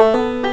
Música